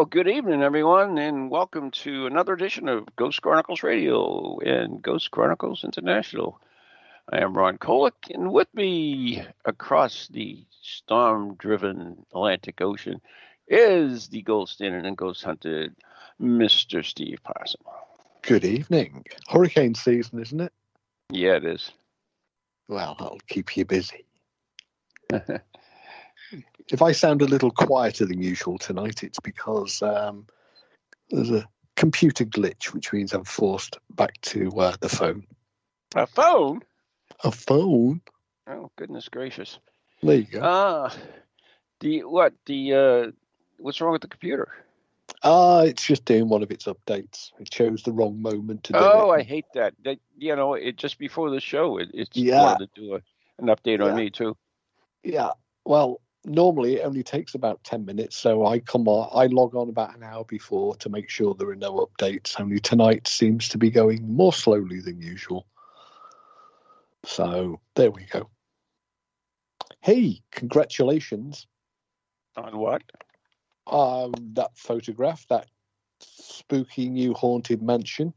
Well, good evening, everyone, and welcome to another edition of Ghost Chronicles Radio and Ghost Chronicles International. I am Ron Kolek, and with me across the storm driven Atlantic Ocean is the gold standard and ghost hunted Mr. Steve Parson. Good evening. Hurricane season, isn't it? Yeah, it is. Well, I'll keep you busy. if I sound a little quieter than usual tonight, it's because um, there's a computer glitch, which means I'm forced back to uh, the phone. A phone? A phone? Oh, goodness gracious. There you go. Ah, the what? The uh, what's wrong with the computer? Ah, it's just doing one of its updates. It chose the wrong moment to do it. Oh, it. I hate that. That you know, it just before the show, it, it's Yeah. wanted to do a, an update on me too. Yeah. Well, normally it only takes about 10 minutes. So I come on, I log on about an hour before to make sure there are no updates. Only tonight seems to be going more slowly than usual. So there we go. Hey, congratulations. On what? Um, that photograph, that spooky new haunted mansion.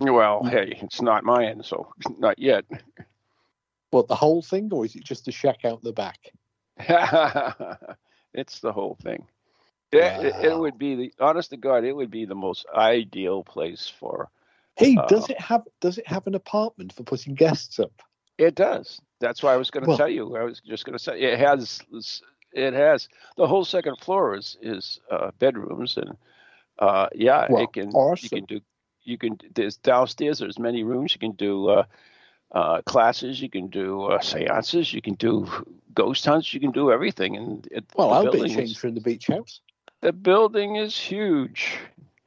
Well, hey, it's not mine, so not yet. What, the whole thing, or is it just the shack out the back? it's the whole thing. Yeah, it, it would be the honest to God, it would be the most ideal place for. Hey, Uh, does it have does it have an apartment for putting guests up? It does. That's why I was going to Well- tell you. I was just going to say it has. It has the whole second floor is is uh, bedrooms and uh, yeah, Well, it can. awesome. You can do. You can. There's downstairs. There's many rooms. You can do. Uh, classes, you can do uh, seances, you can do ghost hunts, you can do everything. And it, Well, I'll be a building change is- from the beach house. The building is huge.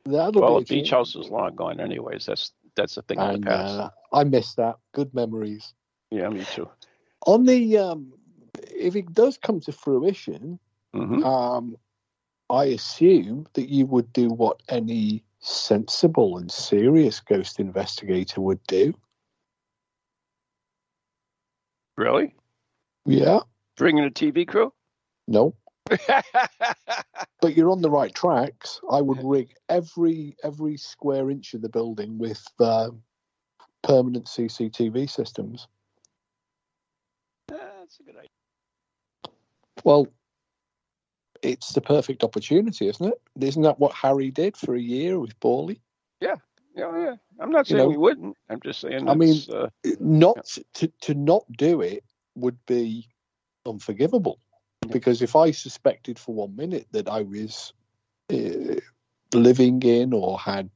That'll well, the beach change. house is long gone, anyways. That's that's the thing of the past. uh, I miss that. Good memories. yeah, me too. On the um, if it does come to fruition, hmm um, I assume that you would do what any sensible and serious ghost investigator would do. Really? Yeah. Bringing a TV crew? No. But you're on the right tracks. I would rig every every square inch of the building with uh, permanent CCTV systems. That's a good idea. Well, it's the perfect opportunity, isn't it? Isn't that what Harry did for a year with Borley? Yeah, yeah. I'm not You saying know- we wouldn't. I'm just saying. I mean- uh, Not to to not do it would be unforgivable, because if I suspected for one minute that I was uh, living in or had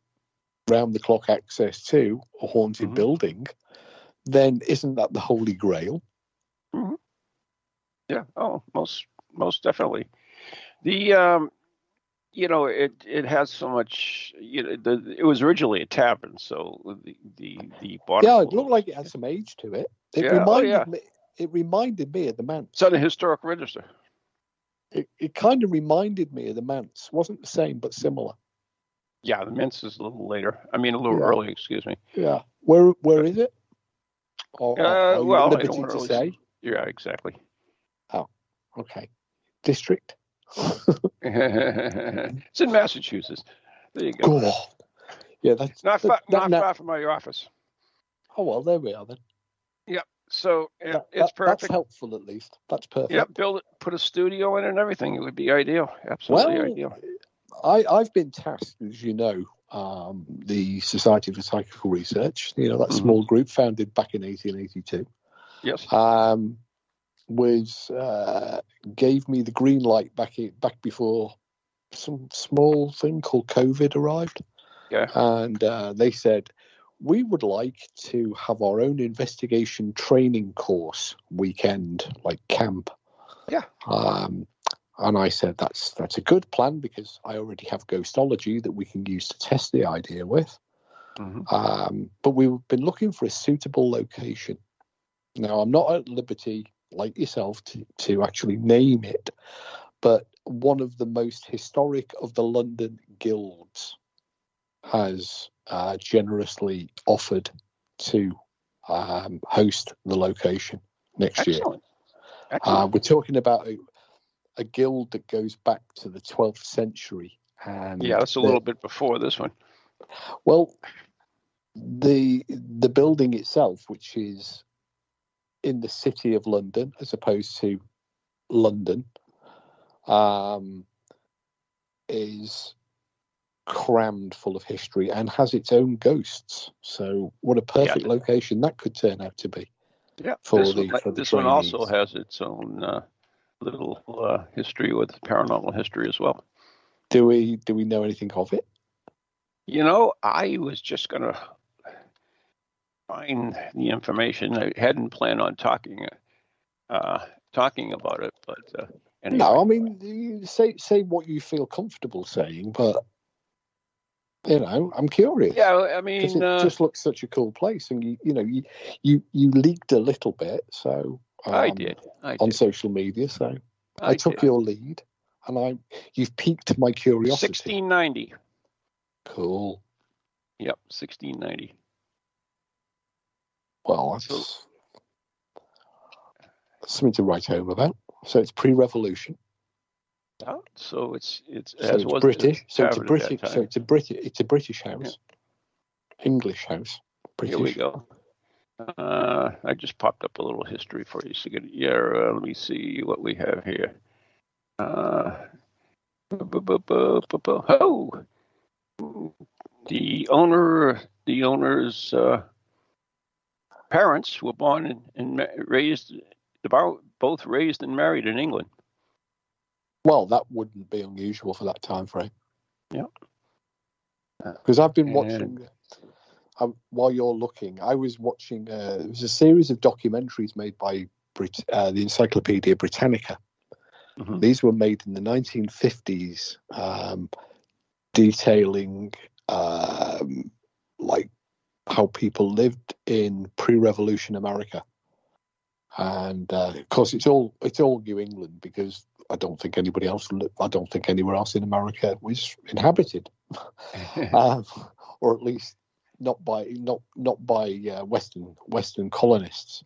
round the clock access to a haunted Mhm. building, then isn't that the holy grail? yeah. Oh, most most definitely. The um, you know, it it has so much. You know, the, it was originally a tavern, so the the the bottom. Yeah, it looked like it had some age to it. It Yeah, oh, reminded yeah. me. It reminded me of the manse. It's on the historic register. It, it kind of reminded me of the manse. wasn't the same, but similar. Yeah, the manse is a little later. I mean, a little Yeah. early. Excuse me. Yeah. Where where is it? Or, Uh, well, I don't to really say? Yeah, exactly. Oh, okay. District. it's in Massachusetts. There you go. God. Yeah, that's Not far, that- not that- far from my office. Oh well, there we are then. Yep. So it, That- it's that- That's helpful at least. That's perfect. Yep, build it, put a studio in and everything. It would be ideal. Absolutely Well, ideal. I, I've been tasked, as you know, um, the Society for Psychical Research, you know, that Mhm. small group founded back in 1882, Yes. um, was uh, gave me the green light back in, back before some small thing called COVID arrived. Yeah. And uh, they said, we would like to have our own investigation training course weekend, like camp. Yeah. Um, And I said, that's that's a good plan because I already have ghostology that we can use to test the idea with. Mhm. Um, but we've been looking for a suitable location. Now, I'm not at liberty, like yourself, to, to actually name it, but one of the most historic of the London guilds has uh, generously offered to um, host the location next year. Excellent. Uh, we're talking about a, a guild that goes back to the 12th century. And yeah, that's a little bit before this one. Well, the the building itself, which is in the city of London as opposed to London, um, is crammed full of history and has its own ghosts. So, what a perfect location that could turn out to be. Yeah, for this the- one, for the this one also has its own uh, little uh, history with paranormal history as well. Do we do we know anything of it? You know, I was just gonna find the information. I hadn't planned on talking uh, talking about it, but uh, anyway. No, I mean, say say what you feel comfortable saying, but you know, I'm curious. yeah, I mean, it uh, just looks such a cool place, and you you know you you you leaked a little bit, so I um, did. I on social media, so I, I took did. your lead, and I you've piqued my curiosity. 1690. Cool. Yep, 1690. Well, that's, So- something to write home about. So it's pre-revolution. Oh, so it's it's So as it's was British. So it's a tavern at that British. So it's a British. It's a British house. English house. British. Here we go. Uh, I just popped up a little history for you. So yeah, uh, let me see what we have here. Uh, oh, the owner, the owner's uh, parents were born and, and raised, both raised and married in England. Well, that wouldn't be unusual for that time frame. Yeah. Because I've been And- watching. Uh, while you're looking, I was watching. Uh, it was a series of documentaries made by Brit- uh, the Encyclopedia Britannica. Mhm. These were made in the 1950s, um, detailing um, like how people lived in pre-revolution America. And uh, of course, it's all it's all New England because I don't think anybody else. I don't think anywhere else in America was inhabited, um, or at least not by not not by uh, Western Western colonists.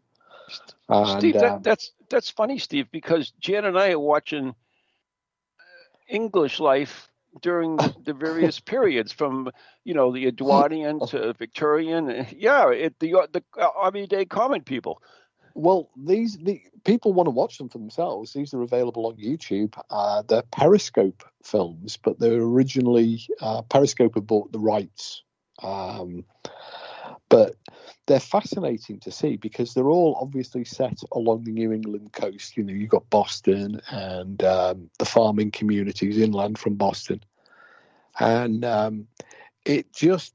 And, Steve, that, that's that's funny, Steve, because Jan and I are watching uh, English life during the, the various periods, from you know the Edwardian to Victorian. Yeah, it, the the Army Day Common people. Well, these the people want to watch them for themselves. These are available on YouTube. Uh, they're Periscope films, but they're originally uh, Periscope had bought the rights. Um, but they're fascinating to see because they're all obviously set along the New England coast. You know, you've got Boston and um, the farming communities inland from Boston, and um, it just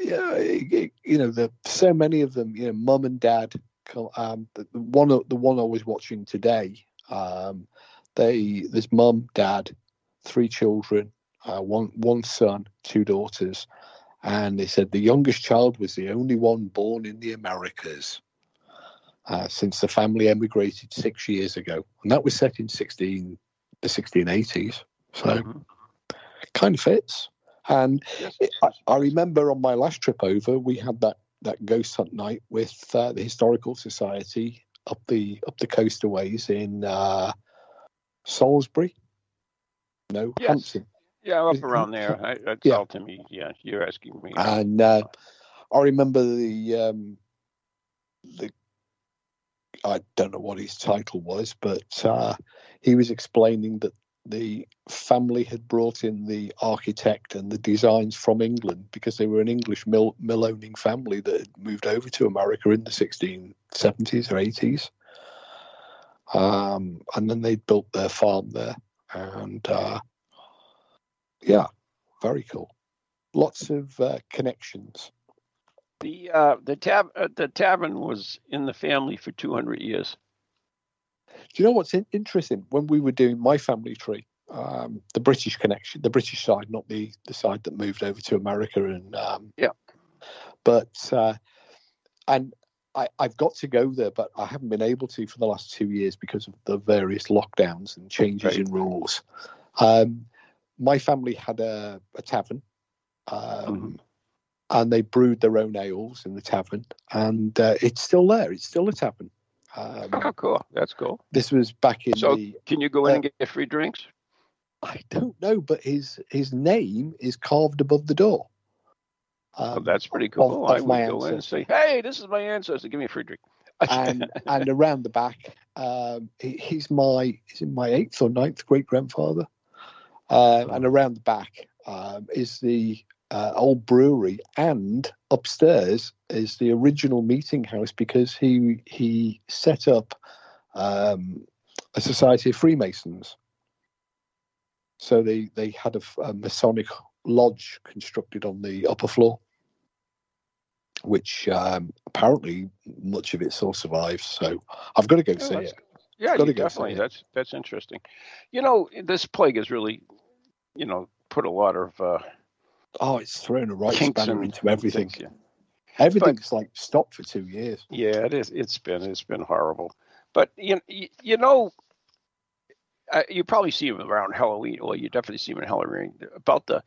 yeah, it, it- you know, the so many of them. You know, mum and dad. Um, the, the one, the one I was watching today. Um, they there's mum, dad, three children, uh, one one son, two daughters, and they said the youngest child was the only one born in the Americas. Uh, since the family emigrated six years ago, and that was set in sixteen the sixteen eighties. So Mhm. kind of fits. And Yes, it, I, I remember on my last trip over, we had that that ghost hunt night with uh, the historical society up the up the coasterways in uh, Salisbury. No, Yes. Hampton. Yeah, up around there. I, that's Yeah. to me. Yeah, you're asking me. And uh, I remember the um, the I don't know what his title was, but uh, he was explaining that the family had brought in the architect and the designs from England because they were an English mill, mill owning family that had moved over to America in the 1670s or 80s. Um, and then they built their farm there. And uh, yeah, very cool. Lots of uh, connections. the uh, the tab uh, the tavern was in the family for 200 years. Do you know what's in- interesting? When we were doing my family tree, um, the British connection, the British side, not the the side that moved over to America, and um, Yeah. But uh, and I, I've got to go there, but I haven't been able to for the last two years because of the various lockdowns and changes Right. in rules. Um, my family had a, a tavern, um, Mhm. and they brewed their own ales in the tavern, and uh, it's still there. It's still a tavern. Um, Oh, cool. That's cool. this was back in So- the Can you go in Uh, and get free drinks? I don't know, but his his name is carved above the door. Oh, Um, that's pretty cool. of I would go in and say, "Hey, this is my ancestor. Give me a free drink." and and around the back, um, he, he's my he's my eighth or ninth great grandfather, uh, and around the back um, is the uh, old brewery, and upstairs is the original meeting house because he he set up um, a society of Freemasons. So they they had a Masonic lodge constructed on the upper floor, which um, apparently much of it still survives. So I've got to go Oh, see it. yeah, gotta you go see definitely. That's that's interesting. You know, this plague has really, you know, put a lot of uh, Oh, it's thrown a right spanner in into everything. things, Everything's like stopped for two years. Yeah. yeah, it is. It's been it's been horrible. But you you, know, uh, you probably see them around Halloween. Well, you definitely see them in Halloween about the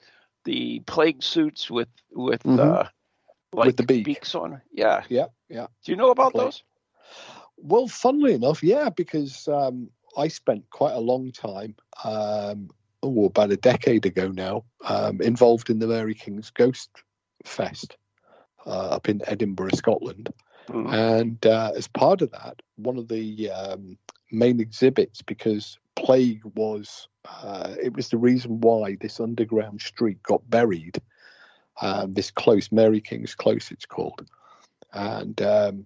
the plague suits with with Mhm. uh, like With the beak. beaks on. Yeah. Yeah, yeah. Do you know about Plague. those? Well, funnily enough, yeah, because um, I spent quite a long time, um, oh, about a decade ago now, um, involved in the Mary King's Ghost Fest uh, up in Edinburgh, Scotland. Mhm. And uh, as part of that, one of the um, main exhibits, because plague was, uh, it was the reason why this underground street got buried. Um, this close, Mary King's Close, it's called. And um,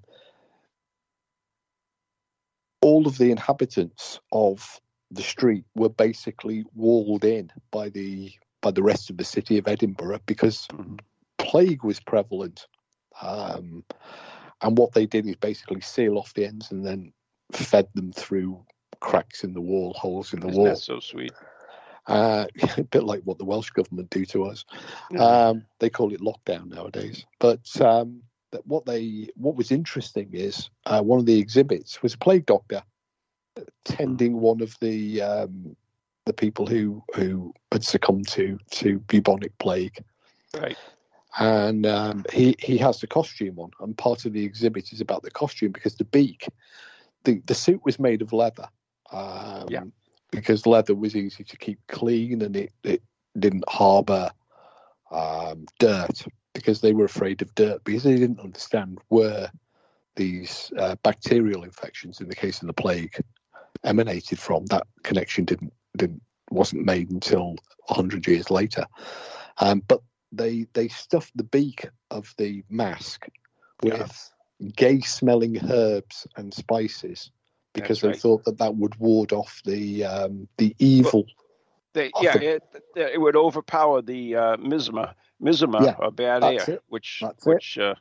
all of the inhabitants of the street were basically walled in by the by the rest of the city of Edinburgh because Mhm. plague was prevalent. Um, and what they did is basically seal off the ends and then fed them through cracks in the wall, holes in the Isn't wall. so sweet? Uh, a bit like what the Welsh government do to us. Yeah. Um, they call it lockdown nowadays. But um, that what they what was interesting is uh, one of the exhibits was a plague doctor tending one of the um, the people who who had succumbed to to bubonic plague, right. and um, he he has the costume on, and part of the exhibit is about the costume because the beak, the the suit was made of leather. Um, Yeah. Because leather was easy to keep clean and it, it didn't harbour um, dirt because they were afraid of dirt because they didn't understand where these uh, bacterial infections, in the case of the plague, emanated from. That connection didn't didn't wasn't made until hundred years later. Um, but they they stuffed the beak of the mask with gay smelling herbs and spices because That's they thought that that would ward off the um, the evil. They, yeah, the- it, it would overpower the uh, miasma, miasma Yeah, or bad air, it. which That's which uh,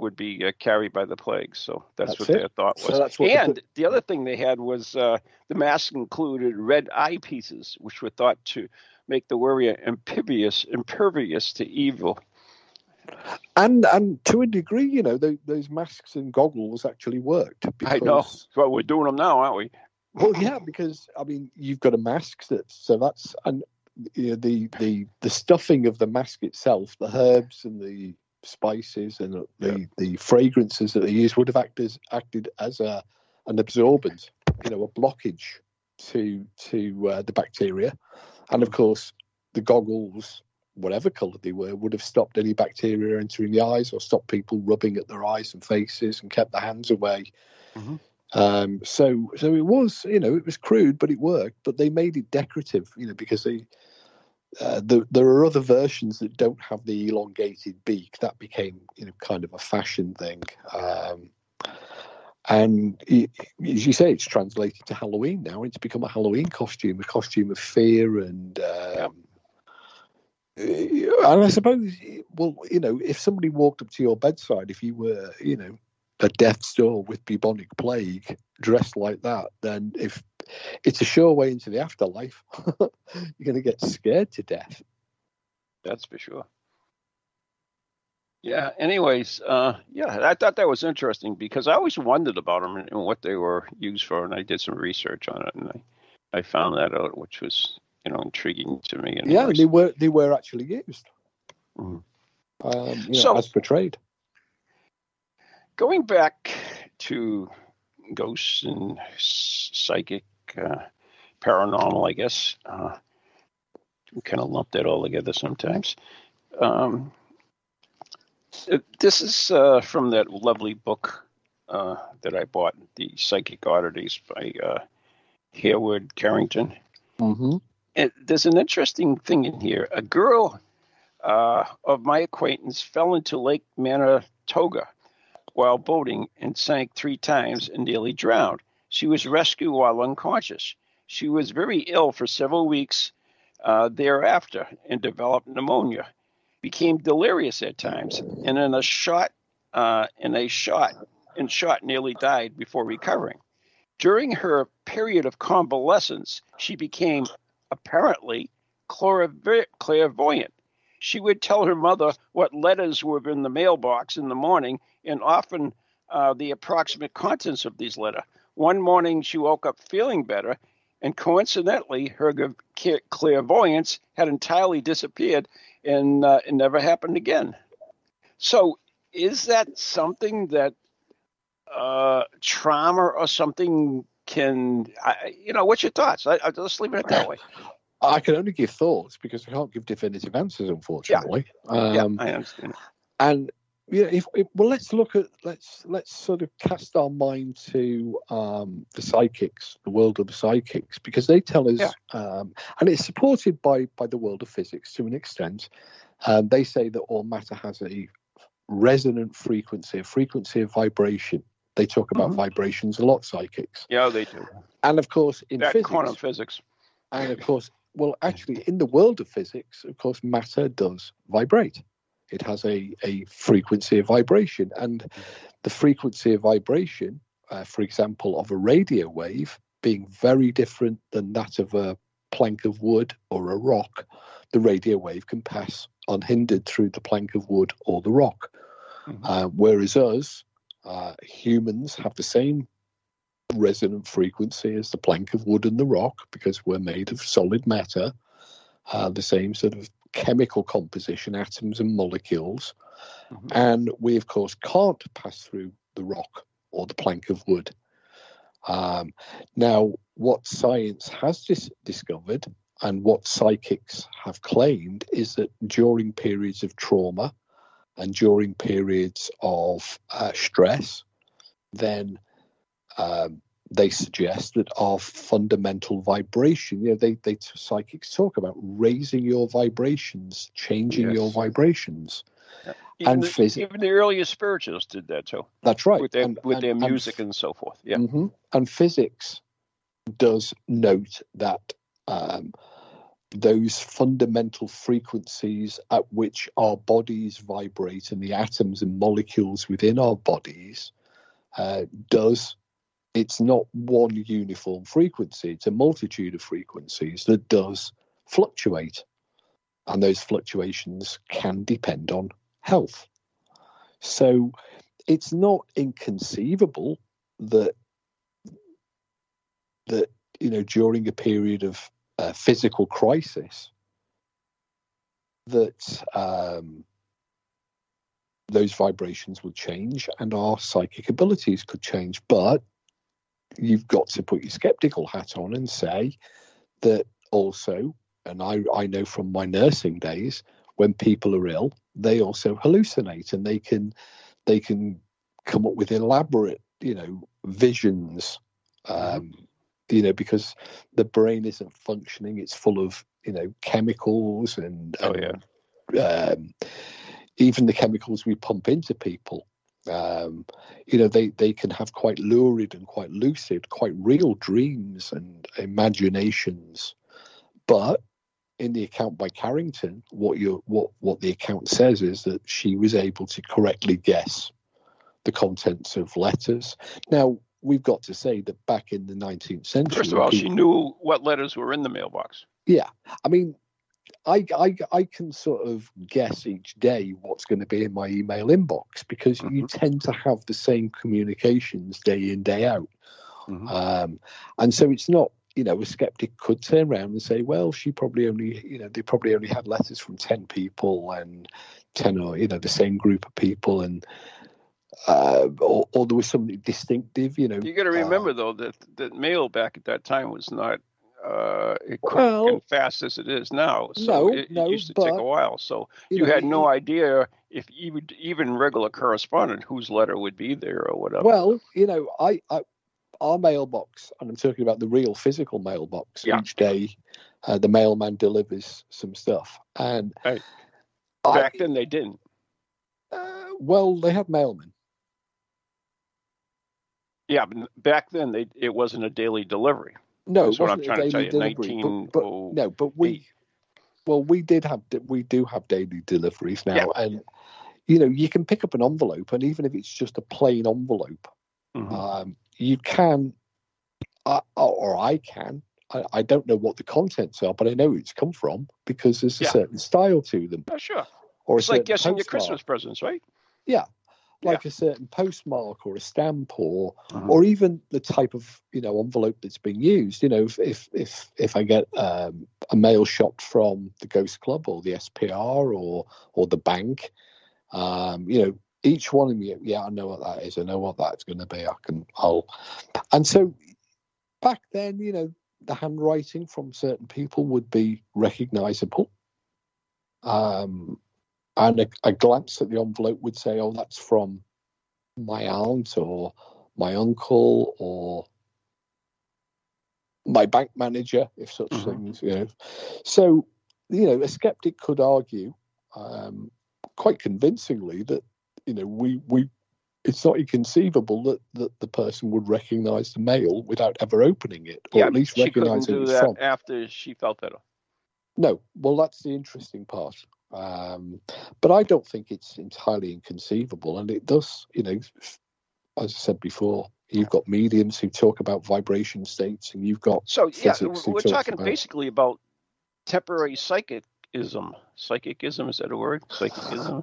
would be uh, carried by the plague. So that's, That's what it. their thought So was. that's what and put- the other thing they had was uh, the mask included red eye pieces, which were thought to make the warrior impervious impervious to evil. And and to a degree, you know, tho- those masks and goggles actually worked. Because, I know. Well, we're doing them now, aren't we? Well, yeah, because I mean, you've got a mask that so that's and you know, the the the stuffing of the mask itself, the herbs and the spices and the the fragrances that they use would have acted acted as a an absorbent, you know, a blockage to to uh, the bacteria, and of course, the goggles, whatever colour they were, would have stopped any bacteria entering the eyes or stopped people rubbing at their eyes and faces and kept their hands away. Mhm. Um, so, so it was, you know, it was crude, but it worked. But they made it decorative, you know, because they uh, the, there are other versions that don't have the elongated beak. That became, you know, kind of a fashion thing. Um, and it, as you say, it's translated to Halloween now. It's become a Halloween costume, a costume of fear and. Um, and I suppose, well, you know, if somebody walked up to your bedside, if you were, you know, a death's door with bubonic plague dressed like that, then if it's a sure way into the afterlife, you're going to get scared to death. That's for sure. Yeah. Anyways, uh, yeah, I thought that was interesting because I always wondered about them and, and what they were used for, and I did some research on it, and I, I found that out, which was you know intriguing to me. Yeah, they were they were actually used, mm-hmm. um, you know, so, as portrayed. Going back to ghosts and psychic, uh, paranormal, I guess. Uh, we kind of lump that all together sometimes. Um, this is uh, from that lovely book uh, that I bought, The Psychic Oddities by uh, Hereward Carrington. Mm-hmm. And there's an interesting thing in here. A girl uh, of my acquaintance fell into Lake Manitoga while boating and sank three times and nearly drowned. She was rescued while unconscious. She was very ill for several weeks uh, thereafter and developed pneumonia became delirious at times, and in a shot, uh, in a shot, and shot nearly died before recovering. During her period of convalescence, she became apparently clairvoyant. She would tell her mother what letters were in the mailbox in the morning and often uh, the approximate contents of these letters. One morning, she woke up feeling better, and coincidentally, her clairvoyance had entirely disappeared, and uh, it never happened again. So, is that something that uh, trauma or something can? I, you know, what's your thoughts? I, I, let's leave it that way. I can only give thoughts because I can't give definitive answers, unfortunately. Yeah, um, yeah I understand. And yeah, if, if, well, let's look at let's let's sort of cast our mind to um, the psychics, the world of the psychics, because they tell us, yeah. um, and it's supported by by the world of physics to an extent. Um, they say that all matter has a resonant frequency, a frequency of vibration. They talk about mm-hmm. vibrations a lot, psychics. Yeah, they do. And of course, in that physics, quantum physics. And of course, well, actually, in the world of physics, of course, matter does vibrate. It has a, a frequency of vibration. And the frequency of vibration, uh, for example, of a radio wave being very different than that of a plank of wood or a rock, the radio wave can pass unhindered through the plank of wood or the rock. Mm-hmm. Uh, whereas us, uh, humans, have the same resonant frequency as the plank of wood and the rock because we're made of solid matter, uh, the same sort of chemical composition, atoms and molecules. Mm-hmm. And we, of course, can't pass through the rock or the plank of wood. Um, now, what science has dis- discovered and what psychics have claimed is that during periods of trauma and during periods of uh, stress, then um, they suggest that our fundamental vibration, you know, they, they psychics talk about raising your vibrations, changing yes. your vibrations. Yeah. Even and the, phys- even the earliest spiritualists did that too. That's right. With their, and, with and, their music and, and, so forth. Yeah. Mm-hmm. And physics does note that um, those fundamental frequencies at which our bodies vibrate and the atoms and molecules within our bodies uh, does it's not one uniform frequency, it's a multitude of frequencies that does fluctuate. And those fluctuations can depend on health. So it's not inconceivable that that you know during a period of uh, physical crisis that um, those vibrations will change and our psychic abilities could change. But you've got to put your skeptical hat on and say that also, and I, I know from my nursing days, when people are ill, they also hallucinate and they can they can come up with elaborate, you know, visions. Um, you know, because the brain isn't functioning; it's full of you know chemicals and, oh yeah, um, even the chemicals we pump into people um, you know, they, they can have quite lurid and quite lucid, quite real dreams and imaginations. But in the account by Carrington, what you what what the account says is that she was able to correctly guess the contents of letters. Now, we've got to say that back in the 19th century. First of all, she knew what letters were in the mailbox. Yeah. I mean, I, I, I can sort of guess each day what's going to be in my email inbox because mm-hmm. you tend to have the same communications day in, day out. Mm-hmm. Um, and so it's not, you know, a skeptic could turn around and say, well, she probably only, you know, they probably only had letters from 10 people and 10 or, you know, the same group of people. And, uh, or, or, there was something distinctive, you know. You got to remember, uh, though, that, that mail back at that time was not uh, well, and fast as it is now. So no, it, no, used to but, take a while. So you, you know, had no idea if even even regular correspondent whose letter would be there or whatever. Well, you know, I, I our mailbox, and I'm talking about the real physical mailbox. Yeah. Each day, uh, the mailman delivers some stuff, and back I, then they didn't. Uh, well, they had mailmen. Yeah, but back then they it wasn't a daily delivery. No, that's what I'm trying to tell you. Nineteen, but, but, no, but we, well, we did have we do have daily deliveries now, yeah. and you know you can pick up an envelope, and even if it's just a plain envelope, mm-hmm. um, you can, uh, or I can. I, I, don't know what the contents are, but I know it's come from because there's a yeah. certain style to them. Oh, sure. Or it's like guessing your Christmas presents, right? Yeah, like yeah. a certain postmark or a stamp or uh-huh. or even the type of you know envelope that's being used you know if if if, if i get um, a mail shot from the ghost club or the spr or or the bank um, you know each one of you yeah i know what that is i know what that's going to be i can i'll and so back then you know the handwriting from certain people would be recognizable um and a, a, glance at the envelope would say, "Oh, that's from my aunt or my uncle or my bank manager, if such mm-hmm. things." You know, so you know, a skeptic could argue um, quite convincingly that you know we we it's not inconceivable that, that the person would recognize the mail without ever opening it, or yeah, at least recognize it from. After she felt better. No, well, that's the interesting part. Um, but I don't think it's entirely inconceivable, and it does. You know, as I said before, you've got mediums who talk about vibration states, and you've got so yeah. We're talking about, basically about temporary psychicism. Psychicism is that a word? Psychicism.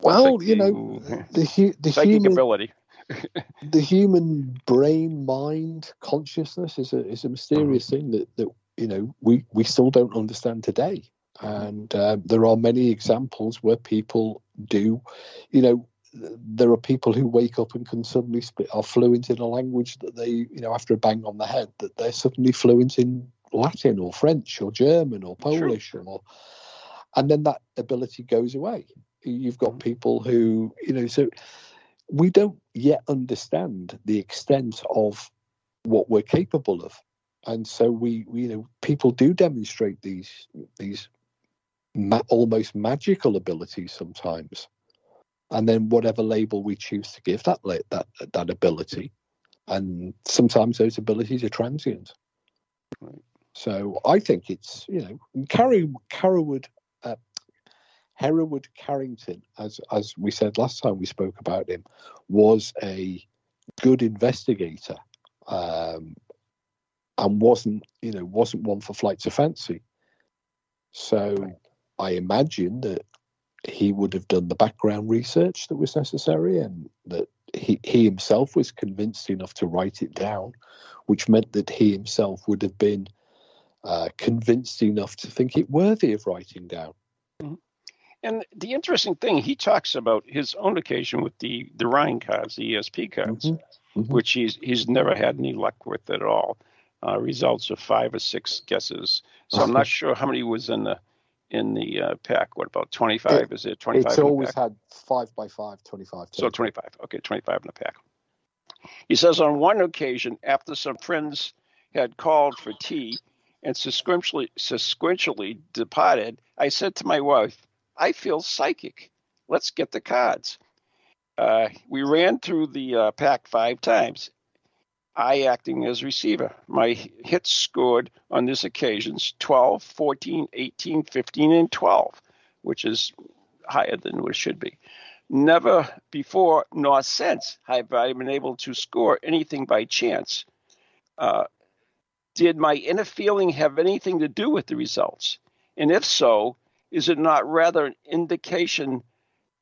Well, you know, the the psychic human ability. the human brain, mind, consciousness is a is a mysterious mm-hmm. thing that that you know we we still don't understand today. And uh, there are many examples where people do, you know, there are people who wake up and can suddenly speak, are fluent in a language that they, you know, after a bang on the head, that they're suddenly fluent in Latin or French or German or Polish sure. or, and then that ability goes away. You've got mm-hmm. people who, you know, so we don't yet understand the extent of what we're capable of and so we, we, you know people do demonstrate these these ma- almost magical abilities sometimes. And then whatever label we choose to give that that that ability, and sometimes those abilities are transient. Right. So I think it's you know Carry Carrowood uh, Hereward Carrington, as as we said last time we spoke about him, was a good investigator, um, and wasn't you know wasn't one for flights of fancy. So. I imagine that he would have done the background research that was necessary and that he, he himself was convinced enough to write it down, which meant that he himself would have been uh, convinced enough to think it worthy of writing down. Mm-hmm. And the interesting thing, he talks about his own occasion with the, the Rhine cards, the ESP cards, mm-hmm. Mm-hmm. which he's he's never had any luck with at all. Uh, results of five or six guesses. So I'm not sure how many was in the in the uh, pack. What about 25? It, Is it 25? It's always had 5 by 5, 25. So 25. Okay, 25 in the pack. He says on one occasion, after some friends had called for tea and sequentially, sequentially departed, I said to my wife, I feel psychic. Let's get the cards. Uh, we ran through the uh, pack five times. I acting as receiver. My hits scored on this occasions 12, 14, 18, 15, and 12, which is higher than what it should be. Never before nor since have I been able to score anything by chance. Uh, did my inner feeling have anything to do with the results? And if so, is it not rather an indication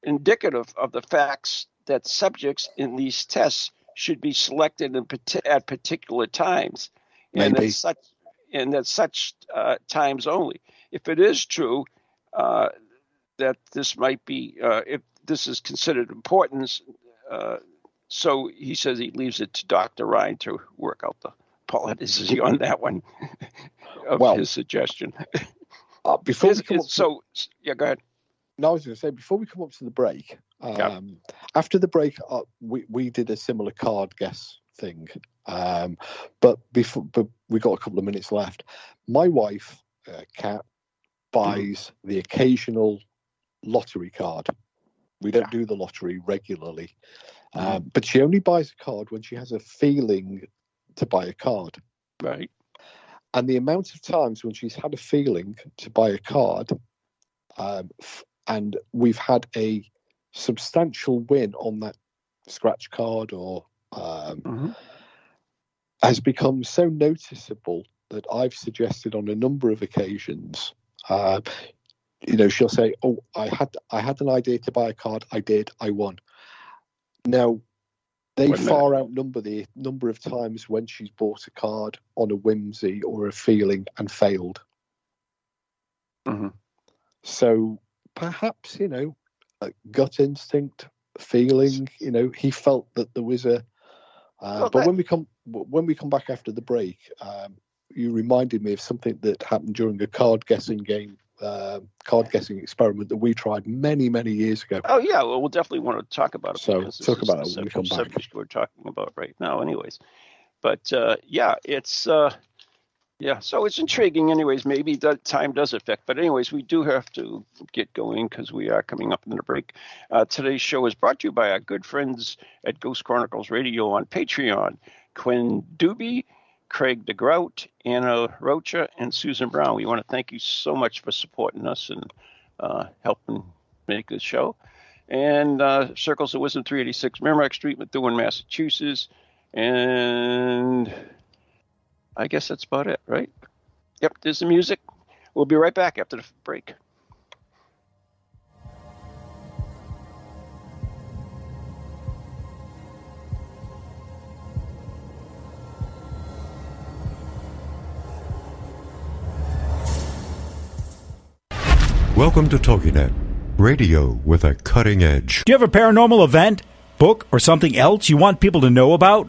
indicative of the facts that subjects in these tests should be selected at particular times and at such and at such uh, times only? If it is true uh, that this might be, uh, if this is considered importance, uh, so he says he leaves it to Dr. Rhine to work out the politicity on that one of well, his suggestion. Uh, before his, his, so, yeah, go ahead. No, I was going to say before we come up to the break. Um, After the break, uh, we we did a similar card guess thing, um, but before but we got a couple of minutes left. My wife, uh, Kat, buys mm. the occasional lottery card. We don't yeah. do the lottery regularly, mm. um, but she only buys a card when she has a feeling to buy a card. Right. And the amount of times when she's had a feeling to buy a card, um, and we've had a substantial win on that scratch card or um, mm-hmm. has become so noticeable that I've suggested on a number of occasions. Uh, you know, she'll say, "Oh, I had I had an idea to buy a card. I did. I won." Now, they far outnumber the number of times when she's bought a card on a whimsy or a feeling and failed. Mm-hmm. So perhaps you know, gut instinct, feeling. You know, he felt that there was a. Uh, well, but that... when we come when we come back after the break, um, you reminded me of something that happened during a card guessing game uh, card guessing experiment that we tried many, many years ago. Oh yeah, well, we'll definitely want to talk about it. So talk about it when we come back. Subject we're talking about right now, anyways. But uh, yeah, it's uh, yeah, so it's intriguing. Anyways, maybe that time does affect. But anyways, we do have to get going because we are coming up in the break. Uh, today's show is brought to you by our good friends at Ghost Chronicles Radio on Patreon, Quinn Doobie Craig DeGrout, Anna Rocha, and Susan Brown. We want to thank you so much for supporting us and uh, helping make this show. And uh, Circles of Wisdom 386 Merrimack Street, Methuen, Massachusetts. And I guess that's about it, right? Yep, there's the music. We'll be right back after the break. Welcome to TogiNet, radio with a cutting edge. Do you have a paranormal event, book, or something else you want people to know about?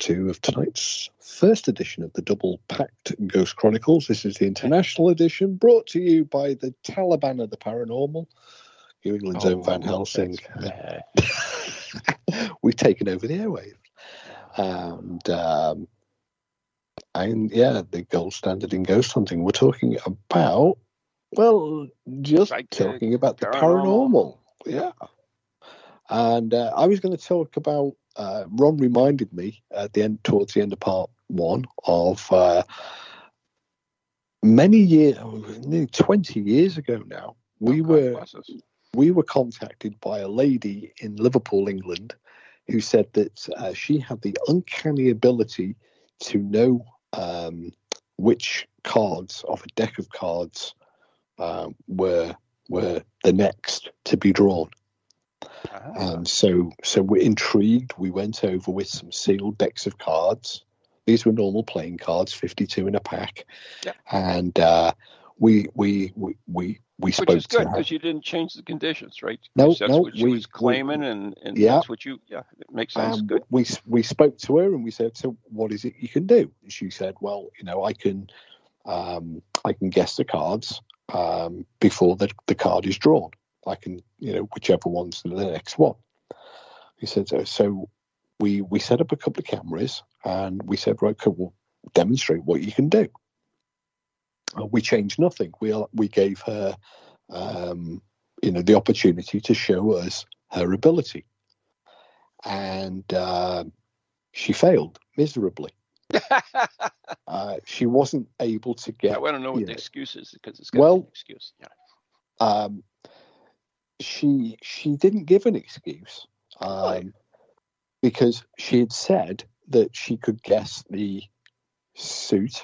two of tonight's first edition of the double packed Ghost Chronicles. This is the international edition brought to you by the Taliban of the Paranormal, New England's oh, own Van Helsing. We've taken over the airwaves. And, um, and yeah, the gold standard in ghost hunting. We're talking about, well, just talking about the paranormal. paranormal. Yeah. And uh, I was going to talk about. Uh, Ron reminded me at the end, towards the end of part one, of uh, many years, nearly twenty years ago now. We Oh, were we were contacted by a lady in Liverpool, England, who said that uh, she had the uncanny ability to know um, which cards of a deck of cards um, were were the next to be drawn. Ah, And so, so we're intrigued. We went over with some sealed decks of cards. These were normal playing cards, fifty-two in a pack, Yeah. and uh, we we we we we spoke Which is to good because you didn't change the conditions, right? No, that's no, what she we- was claiming, and, and Yeah. that's what you. Yeah, it makes sense. Um, good. We we spoke to her and we said, "So what is it you can do?" And she said, "Well, you know, I can um, I can guess the cards um, before the the card is drawn. I can, you know, whichever one's the next one." He said, "So, so we we set up a couple of cameras and we said, right, okay, we'll demonstrate what you can do." Uh, we changed nothing. We we gave her, um, you know, the opportunity to show us her ability and um she failed miserably. Uh, she wasn't able to get. I want to know what the know, excuse is because it's Well- an excuse. Yeah. Um, she she didn't give an excuse um, because she had said that she could guess the suit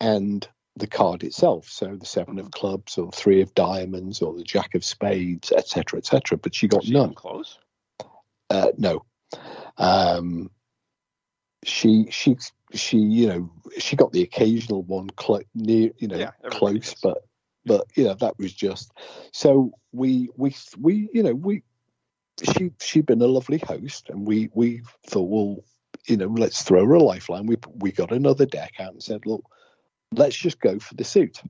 and the card itself. So the 7 of clubs, or three of diamonds, or the jack of spades, etc., etc. But she got she none. close? Uh, no. Um, she she she you know she got the occasional one clo- near you know Yeah, close, but but you know that was just so we we we you know we she she'd been a lovely host and we we thought well you know let's throw her a lifeline. We we got another deck out and said look let's just go for the suit.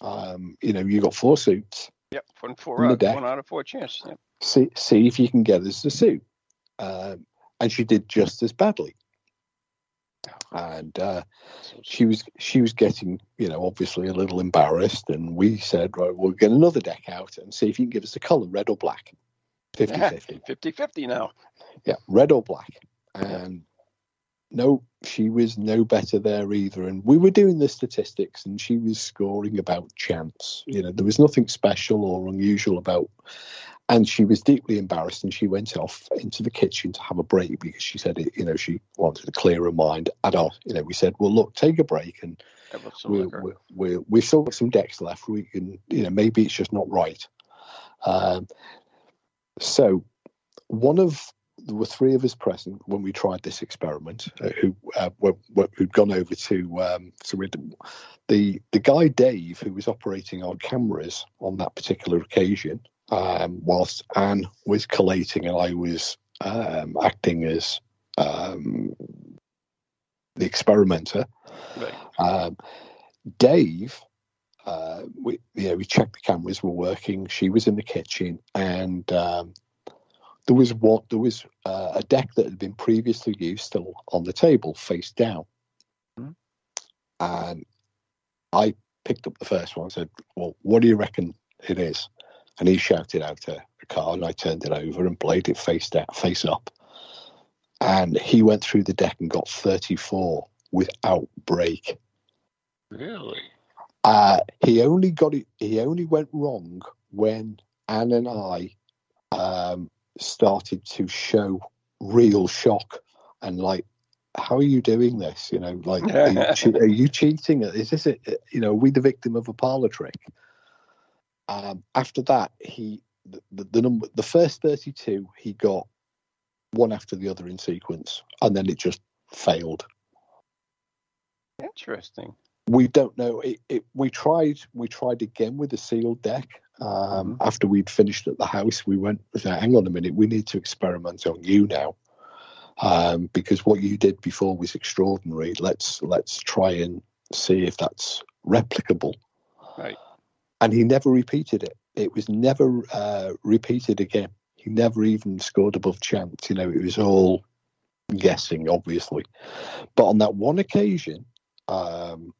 Um, you know you got four suits Yep. One four out, deck. one out of four chance. Yep. see see if you can get us the suit. Um, and she did just as badly. And uh, she was she was getting, you know, obviously a little embarrassed. And we said, right, we'll get another deck out and see if you can give us a colour, red or black. 50 50. 50 50 now. Yeah, red or black. And no, she was no better there either. And we were doing the statistics, and she was scoring about chance. You know, there was nothing special or unusual about. And she was deeply embarrassed, and she went off into the kitchen to have a break because she said, it, you know, she wanted to clear her mind. And our, you know, we said, well, look, take a break, and we're, we're, we're, we've still got some decks left. We can, you know, maybe it's just not right. Um, so, one of there were three of us present when we tried this experiment. Uh, who uh, were, were, who'd gone over to um, so the the guy Dave who was operating our cameras on that particular occasion, um, whilst Anne was collating and I was um, acting as um, the experimenter. Right. Um, Dave, uh, we know we checked the cameras were working. She was in the kitchen, and um, there was what there was uh, a deck that had been previously used still on the table, face down. Mhm. And I picked up the first one. and Said, "Well, what do you reckon it is?" And he shouted out a, a card, and I turned it over and played it face down, face up. And he went through the deck and got 34 without break. Really? Uh, he only got it. He only went wrong when Anne and I um, started to show real shock and like, how are you doing this? You know, like, are you, che- are you cheating? Is this a, you know, are we the victim of a parlor trick? Um, after that, he the, the, the number the first thirty two he got one after the other in sequence, and then it just failed Interesting. we don't know. It, it, we tried. We tried again with a sealed deck. Um, After we'd finished at the house, we went. Hang on a minute. We need to experiment on you now, um, because what you did before was extraordinary. Let's let's try and see if that's replicable. Right. And he never repeated it. It was never uh, repeated again. He never even scored above chance. You know, it was all guessing, obviously. But on that one occasion, um,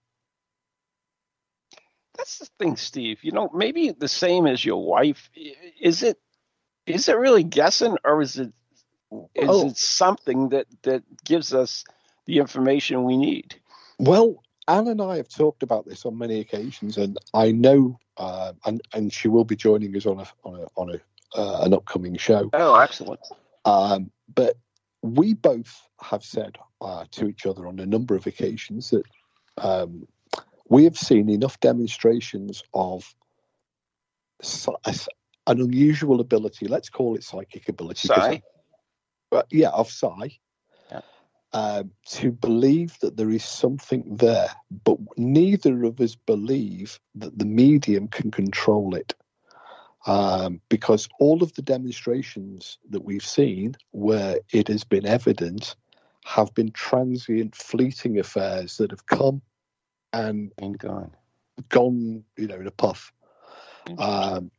That's the thing, Steve. You know, maybe the same as your wife. Is it Is it really guessing, or is it is Oh. it something that that gives us the information we need? Well, Anne and I have talked about this on many occasions, and I know, uh, and and she will be joining us on a on a on a uh, an upcoming show. Oh, excellent. Um, but we both have said uh, to each other on a number of occasions that um, we have seen enough demonstrations of an unusual ability. Let's call it psychic ability. Psi? yeah, of psi, Yeah. um, to believe that there is something there, but neither of us believe that the medium can control it. Um, because all of the demonstrations that we've seen where it has been evident have been transient, fleeting affairs that have come and And gone. gone, you know, in a puff. Um,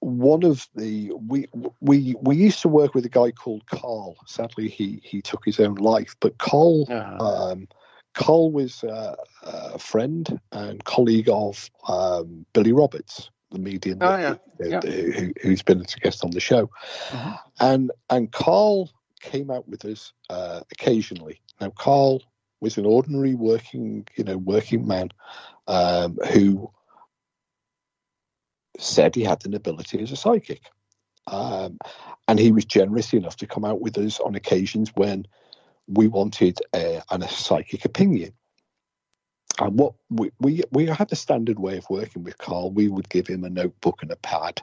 one of the we we we used to work with a guy called Carl. Sadly, he he took his own life. But Carl Uh, um, Carl was uh, a friend and colleague of um, Billy Roberts, the medium Oh, that- yeah. who, who, who's been a guest on the show. Mhm. And and Carl came out with us uh, occasionally. Now Carl was an ordinary working, you know, working man um, who said he had an ability as a psychic. Um, and he was generous enough to come out with us on occasions when we wanted a, a psychic opinion. And what we, we we had a standard way of working with Carl. We would give him a notebook and a pad,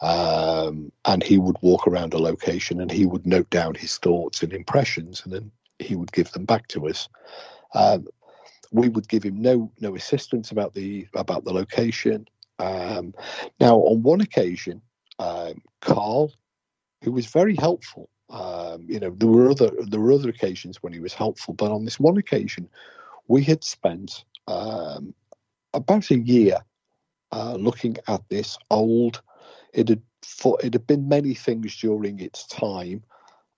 um, and he would walk around a location and he would note down his thoughts and impressions, and then he would give them back to us. Um, we would give him no no assistance about the about the location. Um, now, on one occasion, um, Carl, who was very helpful, um, you know, there were other there were other occasions when he was helpful, but on this one occasion, we had spent um, about a year uh, looking at this old. It had for, it had been many things during its time.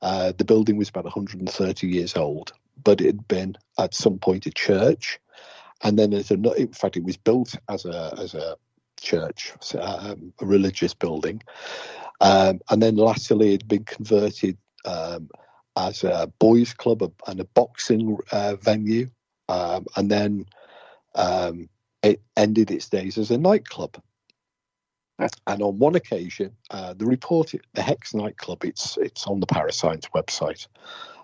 Uh, the building was about 130 years old, but it had been at some point a church, and then as a, in fact, it was built as a as a church, um, a religious building, um, and then latterly it had been converted um, as a boys' club and a boxing uh, venue, um, and then um, it ended its days as a nightclub. And on one occasion, uh, the report, the Hex nightclub, it's it's on the Parascience website.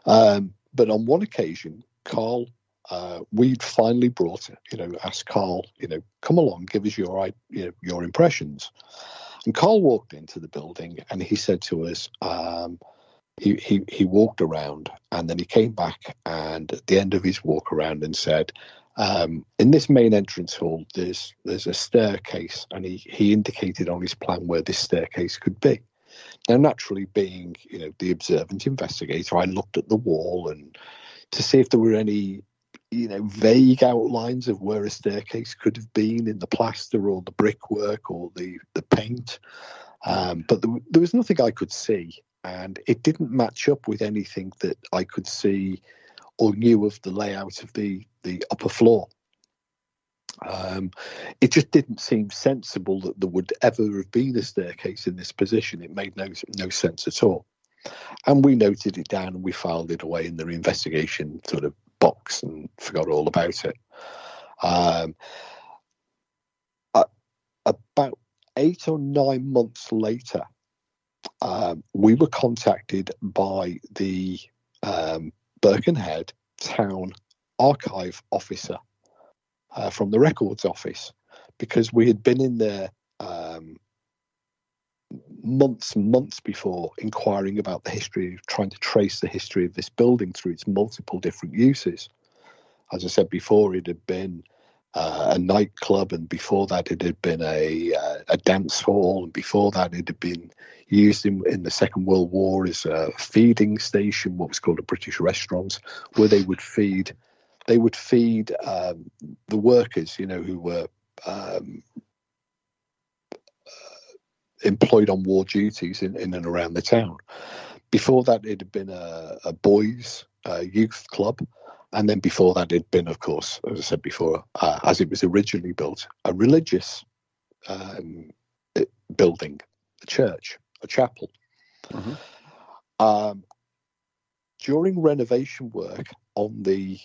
Um, but on one occasion, Carl, uh, we'd finally brought, you know, asked Carl, you know, come along, give us your, you know, your impressions. And Carl walked into the building and he said to us, um, he, he, he walked around and then he came back and at the end of his walk around and said, um, in this main entrance hall, there's there's a staircase, and he, he indicated on his plan where this staircase could be. Now, naturally, being you know the observant investigator, I looked at the wall and to see if there were any you know vague outlines of where a staircase could have been in the plaster or the brickwork or the the paint. Um, but there, there was nothing I could see, and it didn't match up with anything that I could see or knew of the layout of the the upper floor. Um, it just didn't seem sensible that there would ever have been a staircase in this position. It made no no sense at all. And we noted it down and we filed it away in the investigation sort of box and forgot all about it. Um, about eight or nine months later, um, we were contacted by the um, Birkenhead town archive officer uh, from the records office because we had been in there um, months and months before inquiring about the history, trying to trace the history of this building through its multiple different uses. As I said before, it had been uh, a nightclub, and before that, it had been a uh, a dance hall, and before that, it had been used in, in the Second World War as a feeding station, what was called a British restaurant, where they would feed they would feed um, the workers, you know, who were um, uh, employed on war duties in, in and around the town. Before that, it had been a, a boys' uh, youth club. And then before that, it had been, of course, as I said before, uh, as it was originally built, a religious um, building, a church. a chapel. Mhm. Um, during renovation work on the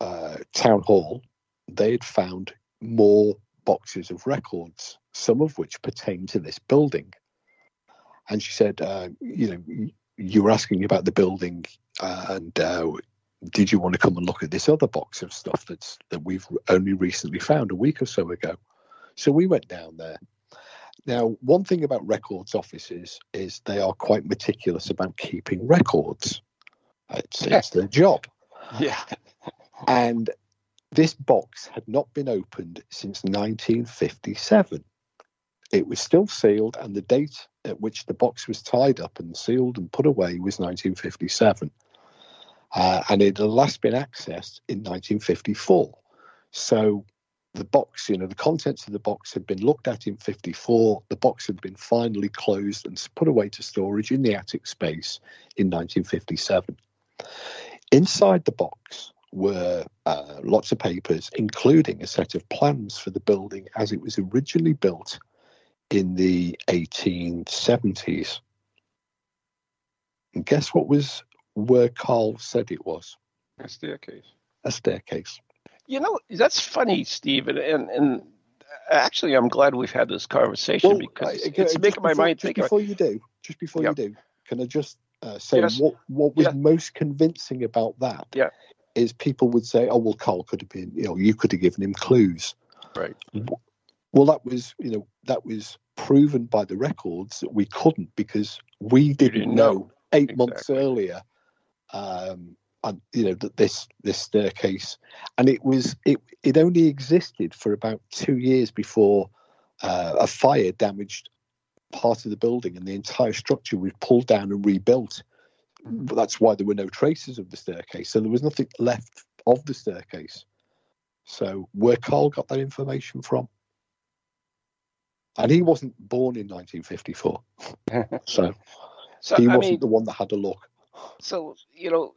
uh, town hall, they had found more boxes of records, some of which pertain to this building. And she said, uh, you know, you were asking about the building, uh, and uh, did you want to come and look at this other box of stuff that's that we've only recently found a week or so ago? So we went down there. Now, one thing about records offices is they are quite meticulous about keeping records. It's, it's their job. Yeah. And this box had not been opened since 1957. It was still sealed, and the date at which the box was tied up and sealed and put away was 1957. Uh, and it had last been accessed in 1954. So the box, you know, the contents of the box had been looked at in 54. The box had been finally closed and put away to storage in the attic space in 1957. Inside the box were uh, lots of papers, including a set of plans for the building as it was originally built in the 1870s. And guess what was where Carl said it was? A staircase. A staircase. You know, that's funny, Steve, and and, and actually, I'm glad we've had this conversation because I- it's making my before- mind Just think. About, before you do, just before Yep. you do, can I just uh, say Yes. what what was Yeah. most convincing about that? Yeah. is people would say, "Oh well, Carl could have been, you know, you could have given him clues." Right. Well, that was, you know, that was proven by the records that we couldn't because we didn't, didn't know, know. eight months earlier, um, and you know that this this staircase, and it was it it only existed for about two years before uh, a fire damaged part of the building, and the entire structure was pulled down and rebuilt. But that's why there were no traces of the staircase, so there was nothing left of the staircase. So where Carl got that information from, and he wasn't born in 1954, so so he I wasn't mean, the one that had a look. So you know,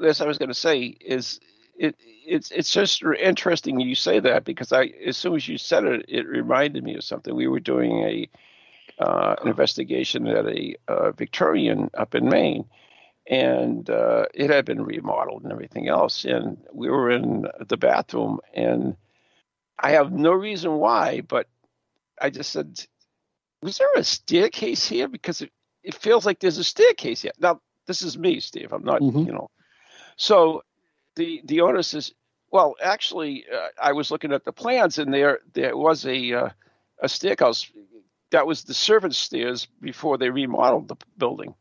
this I was going to say is it it's it's just interesting you say that because I as soon as you said it, it reminded me of something. We were doing a uh, an investigation at a uh, Victorian up in Maine, and uh, it had been remodeled and everything else. And we were in the bathroom, and I have no reason why, but I just said, "Was there a staircase here?" Because it, it feels like there's a staircase here. Now, this is me, Steve. I'm not, Mhm. you know. So the the owner says, "Well, actually, uh, I was looking at the plans, and there there was a uh, a staircase that was the servants' stairs before they remodeled the building."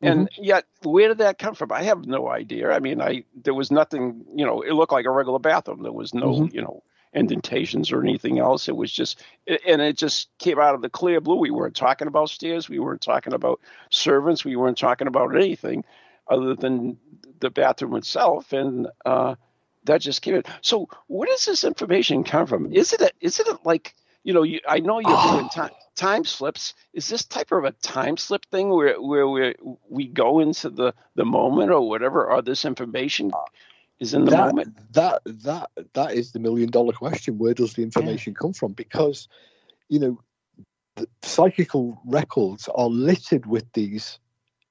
And yet, where did that come from? I have no idea. I mean, I there was nothing. You know, it looked like a regular bathroom. There was no, you know, indentations or anything else. It was just, and it just came out of the clear blue. We weren't talking about stairs. We weren't talking about servants. We weren't talking about anything other than the bathroom itself. And uh, that just came in. So, where does this information come from? Is it a, is it a, like you know? You, I know you're doing time time slips. Is this type of a time slip thing where where we we go into the the moment or whatever, or this information is in the that, moment? That that that is the million dollar question. Where does the information come from? Because you know, the psychical records are littered with these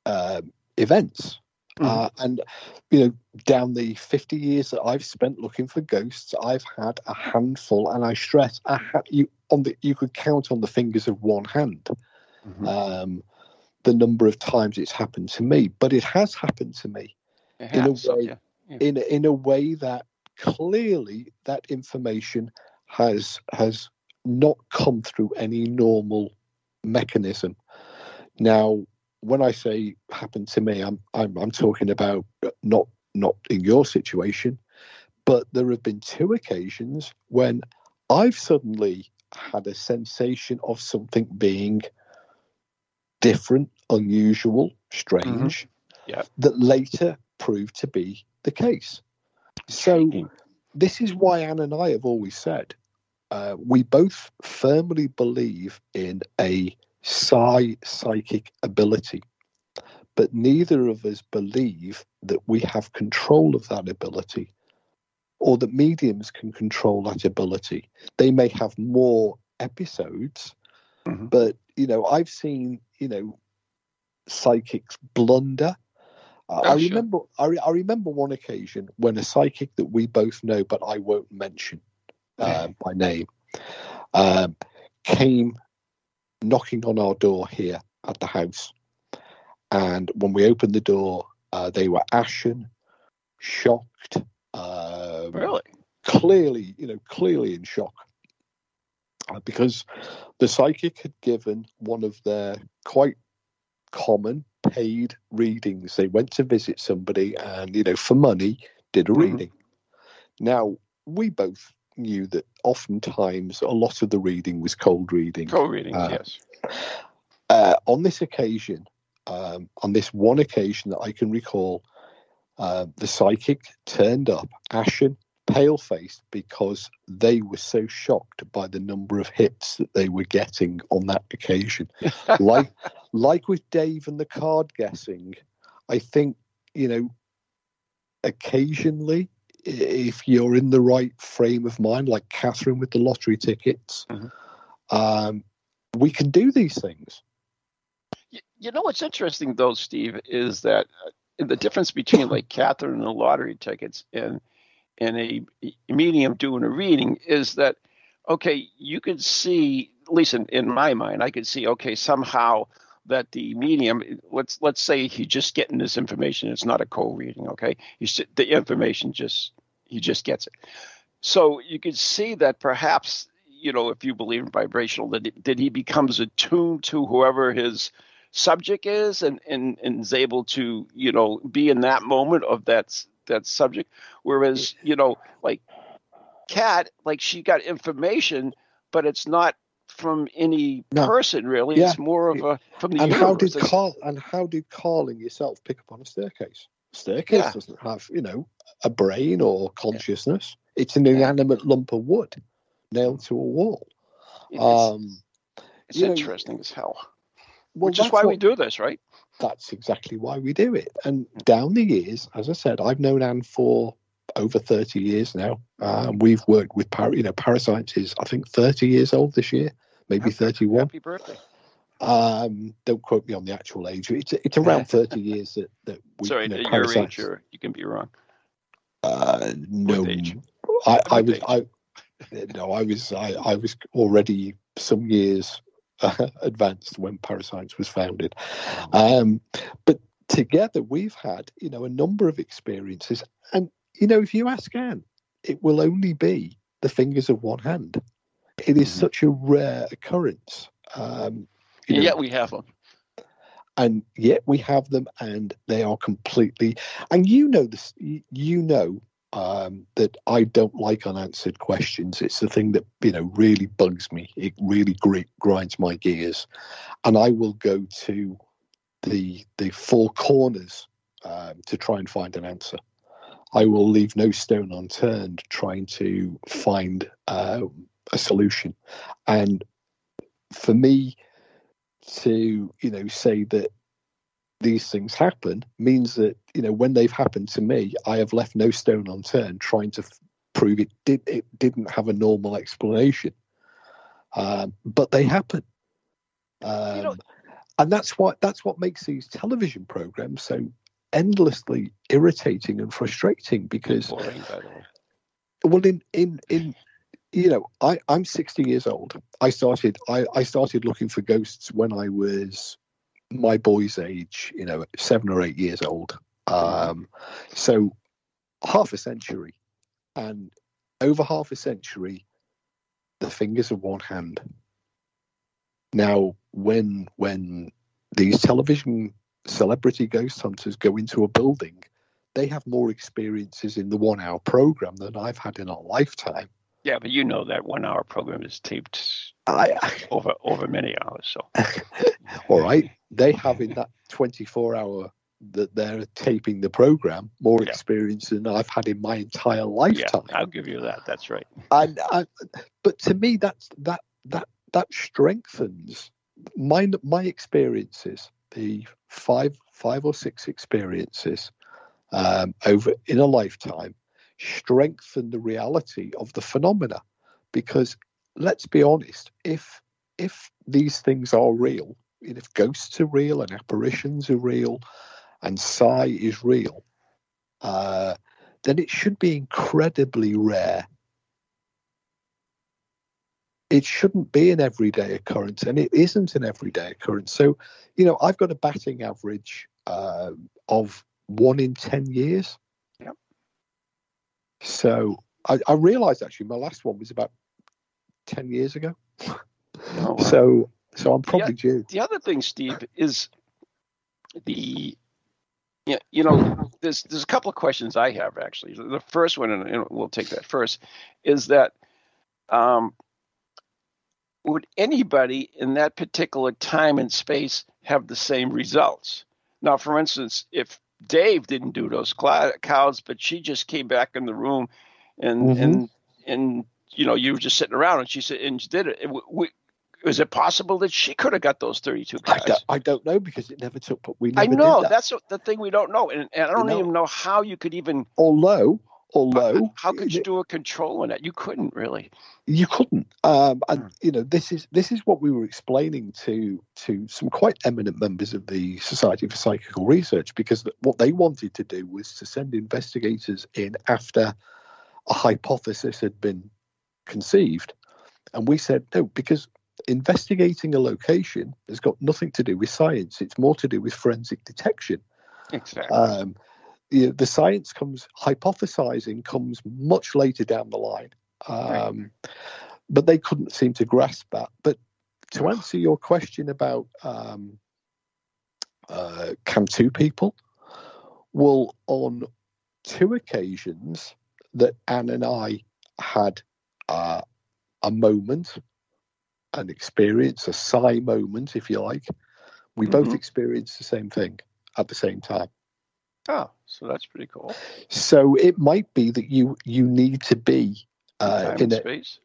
um, events. Uh, and you know, down the 50 years that I've spent looking for ghosts, I've had a handful, and I stress, I had you on the you could count on the fingers of one hand Mhm. um, the number of times it's happened to me. But it has happened to me It in a way- yeah. In a, in a way that clearly that information has has not come through any normal mechanism. Now, when I say happened to me, I'm I'm, I'm talking about not not in your situation, but there have been two occasions when I've suddenly had a sensation of something being different, unusual, mm-hmm. strange, Yeah. that later proved to be the case. So this is why Anne and I have always said uh, we both firmly believe in a psi psychic ability, but neither of us believe that we have control of that ability or that mediums can control that ability. They may have more episodes, Mhm. but you know, I've seen, you know, psychics blunder. Oh, I sure. remember. I, re- I remember one occasion when a psychic that we both know, but I won't mention uh, by name, um, came knocking on our door here at the house, and when we opened the door, uh, they were ashen, shocked, um, Really? clearly, you know, clearly in shock. Uh, because the psychic had given one of their quite common paid readings. They went to visit somebody and, you know, for money, did a Mhm. reading. Now, we both knew that oftentimes a lot of the reading was cold reading. Co-readings, Uh, yes. Uh, on this occasion, um, on this one occasion that I can recall, uh, the psychic turned up ashen, pale faced because they were so shocked by the number of hits that they were getting on that occasion. like, like with Dave and the card guessing, I think you know, occasionally. If you're in the right frame of mind, like Catherine with the lottery tickets, Mhm. um, we can do these things. You, you know what's interesting though, Steve, is that uh, the difference between like Catherine and the lottery tickets and and a, medium doing a reading is that okay, you could see at least in, in my mind, I could see okay somehow that the medium let's let's say he's just getting this information. It's not a co-reading, okay? The information just he just gets it. So you could see that perhaps you know if you believe in vibrational that that he becomes attuned to whoever his subject is and, and, and is able to, you know, be in that moment of that that subject. Whereas, you know, like Kat, like she got information, but it's not from any No. person really. Yeah. It's more of a from the and universe. how did Carl and how did Carl and yourself pick up on a staircase? Staircase Yeah. doesn't have, you know, a brain or consciousness. It's an inanimate lump of wood nailed to a wall. it's, Um, it's you know, interesting as hell. Well, Which is why we do this, right? That's exactly why we do it. And down the years, as I said, I've known Anne for over 30 years now. Uh, we've worked with, para, you know, Parascience is, I think, 30 years old this year, maybe 31. Happy birthday. Um, don't quote me on the actual age. It's, it's around 30 years that, that we, Sorry, you know, your age, you're, you can be wrong. Uh, no. I, I was? I no, I was I, I was already some years uh, advanced when Parascience was founded. Um, but together we've had you know a number of experiences, and you know if you ask Anne, it will only be the fingers of one hand. It is Mhm. such a rare occurrence. Um, you know, yet we have them. and yet we have them and they are completely and you know this you know um, that I don't like unanswered questions. It's the thing that you know really bugs me. It really gri- grinds my gears, and I will go to the the four corners um, to try and find an answer. I will leave no stone unturned trying to find uh, a solution, and for me to you know say that these things happen means that you know when they've happened to me i have left no stone unturned trying to f- prove it did it didn't have a normal explanation. Um, but they happen. Um, know- and that's what that's what makes these television programs so endlessly irritating and frustrating because Boring, by the way. well in in in you know i i'm 60 years old. I started i i started looking for ghosts when i was my boy's age you know seven or eight years old. Um so half a century and over half a century the fingers of one hand. Now when when these television celebrity ghost hunters go into a building they have more experiences in the one hour program than i've had in a lifetime. Yeah, but you know that one hour program is taped I, over over many hours. So. All right, they have in that 24 hour that they're taping the program more Yeah. experience than I've had in my entire yeah, lifetime. I'll give you that. That's right. And I, but to me, that's that that that strengthens my my experiences. The five five or six experiences um, over in a lifetime strengthen the reality of the phenomena because let's be honest if if these things are real if ghosts are real and apparitions are real, and psi is real, uh, then it should be incredibly rare. It shouldn't be an everyday occurrence, and it isn't an everyday occurrence. So, you know, I've got a batting average uh, of one in 10 years. Yep. So I, I realized actually my last one was about 10 years ago. Oh, wow. So, so I'm probably due. the other thing, Steve, is the yeah, you know, there's there's a couple of questions I have actually. The first one, and we'll take that first, is that um, would anybody in that particular time and space have the same results? Now, for instance, if Dave didn't do those cows, but she just came back in the room, and Mhm. and and you know, you were just sitting around, and she said, and she did it. it w- w- is it possible that she could have got those 32 I don't, I don't know because it never took. But we I know Did that. that's the thing we don't know, and, and I don't know. even know how you could even. Although, although, How could you do a control on that? You couldn't really. you couldn't um and Hmm. you know this is this is what we were explaining to to some quite eminent members of the society for psychical research because what they wanted to do was to send investigators in after a hypothesis had been conceived and we said no because investigating a location has got nothing to do with science. It's more to do with forensic detection. Exactly. um, the, the science comes hypothesizing comes much later down the line. Um, but they couldn't seem to grasp that. But to answer your question about um, uh, can two people well on two occasions that anne and i had uh, a moment an experience a psi moment if you like we both Mhm. experienced the same thing at the same time oh, so that's pretty cool. so it might be that you you need to be uh, Time in a space.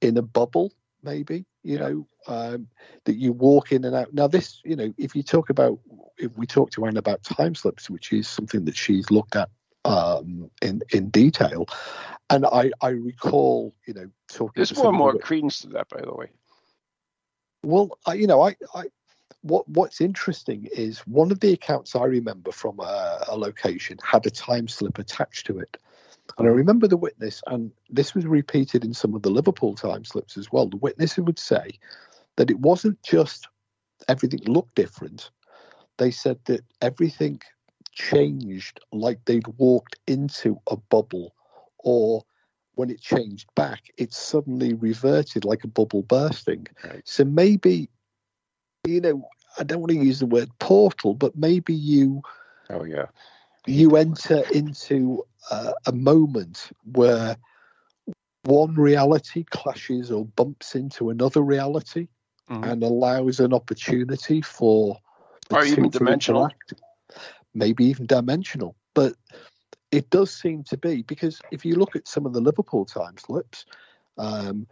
in a bubble, maybe you Yeah. know um, that you walk in and out. Now, this you know, if you talk about if we talk to Anne about time slips, which is something that she's looked at um, in in detail, and I I recall you know talking. There's more and more credence to that, by the way. Well, I, you know, I, I, what what's interesting is one of the accounts I remember from a, a location had a time slip attached to it, and I remember the witness, and this was repeated in some of the Liverpool time slips as well. The witness would say that it wasn't just everything looked different; they said that everything changed, like they'd walked into a bubble, or when it changed back, it suddenly reverted like a bubble bursting. Right. So maybe, you know, I don't want to use the word portal, but maybe you Oh yeah. you enter into uh, a moment where one reality clashes or bumps into another reality Mhm. and allows an opportunity for Or even dimensional. interact. maybe even dimensional but it does seem to be because if you look at some of the liverpool time slips um,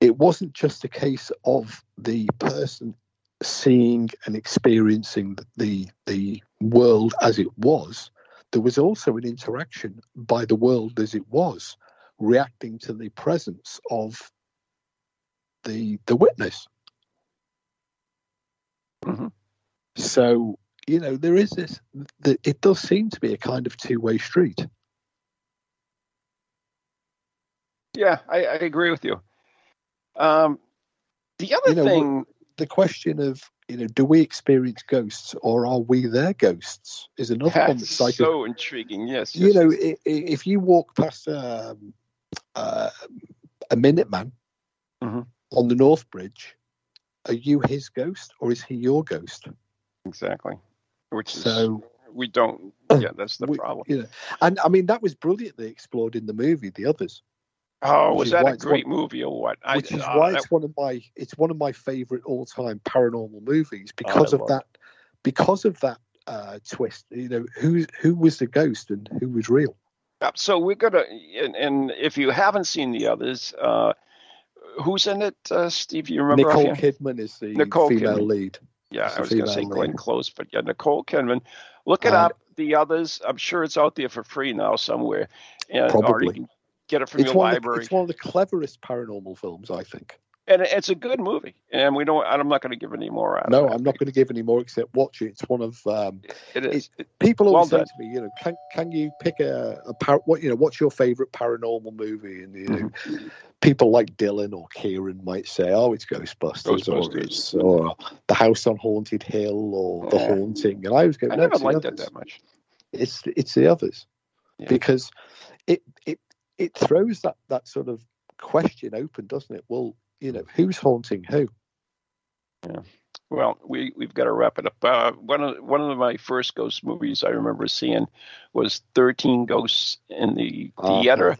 it wasn't just a case of the person seeing and experiencing the the world as it was there was also an interaction by the world as it was reacting to the presence of the the witness Mhm. so you know there is this it does seem to be a kind of two-way street Yeah, I, I agree with you. Um, the other You know, thing, the question of you know do we experience ghosts or are we their ghosts is another one that's that's like a- so intriguing. Yes, you yes, know yes. if you walk past um, uh, a Minuteman Mhm. on the North Bridge, are you his ghost or is he your ghost? exactly. Which is So we don't. Yeah, that's the we- problem. you know, and I mean that was brilliantly explored in the movie, The Others, Oh, was that a great movie or what? I- which is uh, why that- it's one of my it's one of my favorite all time paranormal movies because I of that because of that uh, twist. You know who who was the ghost and who was real. So we're gonna, and, and if you haven't seen the others, uh, who's in it, uh, Steve? You remember? Nicole? Kidman is the Nicole female Kidman. lead. Yeah, I was going to say Glenn. Close, but yeah, Nicole Kidman. Look it And- up. The others, I'm sure it's out there for free now somewhere, and or Probably. you can get it from It's your of the, library. it's one of the cleverest paranormal films, I think. And it's a good movie. And we don't. I'm not going to give any more out. No. I'm not going to give any more except watch it. It's one of um, It is. It- people Well always say done. to me, you know, can can you pick a, a par- what you know, what's your favorite paranormal movie? And you know, Mm-hmm. people like Dylan or Kieran might say, oh, it's Ghostbusters, or it's or The House on Haunted Hill or The Yeah. Haunting, and I was go, I never liked that that much. It's it's the others Yeah. because it it it throws that that sort of question open, doesn't it? Well, you know, who's haunting who? Yeah. Well, we we've got to wrap it up. Uh, one of one of my first ghost movies I remember seeing was Thirteen Ghosts in the Uh-huh. theater,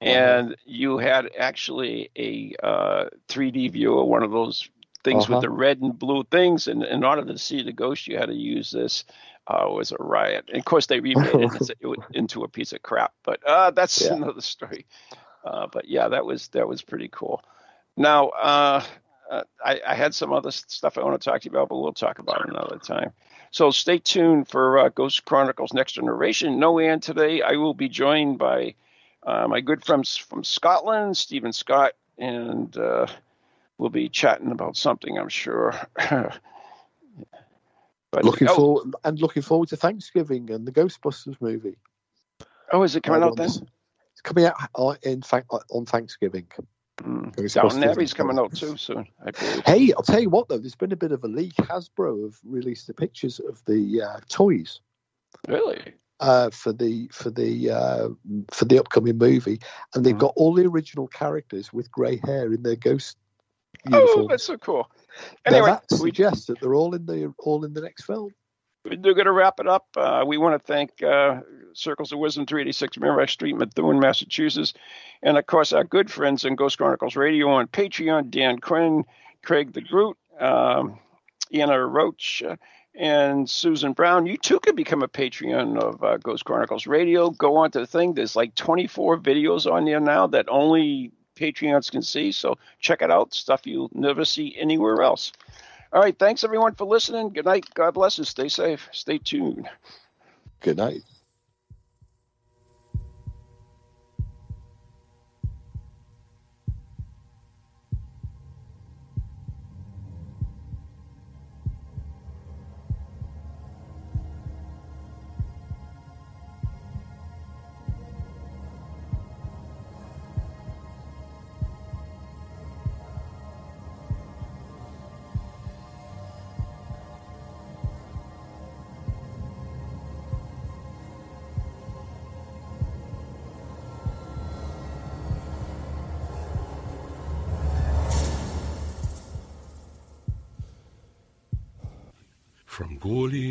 and you had actually a uh, 3D viewer, one of those things Uh-huh. with the red and blue things, and in order to see the ghost, you had to use this. Uh, was a riot. And of course, they remade it into- into a piece of crap, but uh, that's Yeah. another story. Uh, but yeah, that was that was pretty cool. Now, uh, uh, I, I had some other stuff I want to talk to you about, but we'll talk about it another time. So stay tuned for uh, Ghost Chronicles Next Generation. No Ann today. I will be joined by uh, my good friends from Scotland, Stephen Scott, and uh, we'll be chatting about something, I'm sure. but, looking oh, forward and looking forward to Thanksgiving and the Ghostbusters movie. Oh, is it coming Uh, out then? It's coming out uh, in fact on Thanksgiving. Mm. And Abbey's coming out too soon, Hey, I'll tell you what though, there's been a bit of a leak. Hasbro have released the pictures of the uh, toys Really? uh, for the for the uh, for the upcoming movie, and they've Mhm. got all the original characters with grey hair in their ghost Oh, that's so cool. now Anyway, that we suggests that they're all in the all in the next film. We're going to wrap it up. Uh, we want to thank uh, Circles of Wisdom, 386 Merrimack Street, Methuen, Massachusetts, and of course our good friends in Ghost Chronicles Radio on Patreon, Dan Quinn, Craig the Groot, um, Anna Roach, uh, and Susan Brown. You too can become a Patreon of uh, Ghost Chronicles Radio. Go on to the thing. There's like 24 videos on there now that only Patreons can see. So check it out. Stuff you'll never see anywhere else. All right. Thanks everyone for listening. Good night. God bless and stay safe. Stay tuned. Good night.